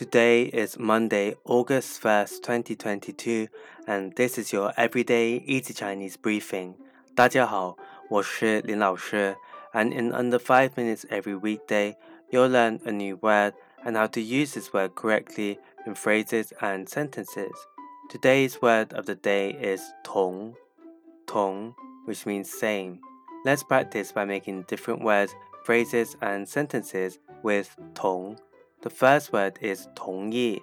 Today is Monday, August 1st, 2022, and this is your everyday easy Chinese briefing. 大家好，我是林老师, and in under 5 minutes every weekday, you'll learn a new word and how to use this word correctly in phrases and sentences. Today's word of the day is tong, tong, which means same. Let's practice by making different words, phrases, and sentences with tong. the first word is 同意,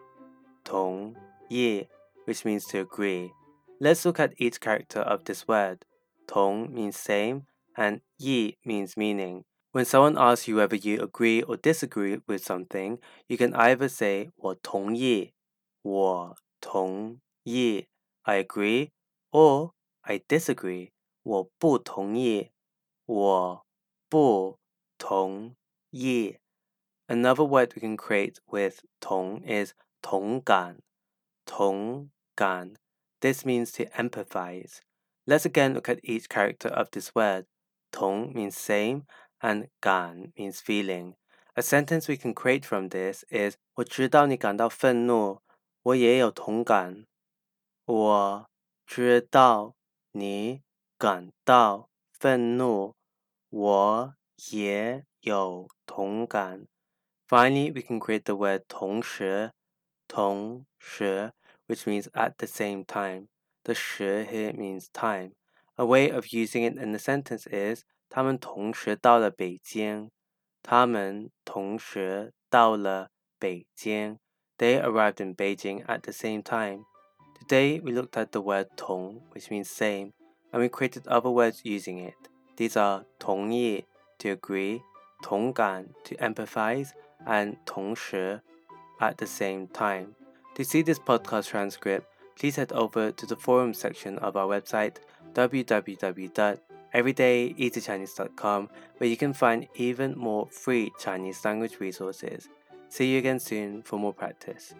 同意, which means to agree. Let's look at each character of this word. 同 means same and 意 means meaning. When someone asks you whether you agree or disagree with something, you can either say 我同意,我同意, I agree, or I disagree, 我不同意,我不同意。Another word we can create with tong is 同感,同感. This means to empathize. Let's again look at each character of this word. Tong means same and gan means feeling. A sentence we can create from this is 我知道你感到愤怒，我也有同感。我知道你感到愤怒，我也有同感。 Finally, we can create the word 同时,同时, which means at the same time. The 时 here means time. A way of using it in the sentence is 他们同时到了北京。他们同时到了北京。They arrived in Beijing at the same time. Today we looked at the word 同, which means same, and we created other words using it. These are 同意 to agree, 同感 to empathize, and 同时 at the same time. To see this podcast transcript, please head over to the forum section of our website www.everydayeasychinese.com where you can find even more free Chinese language resources. See you again soon for more practice.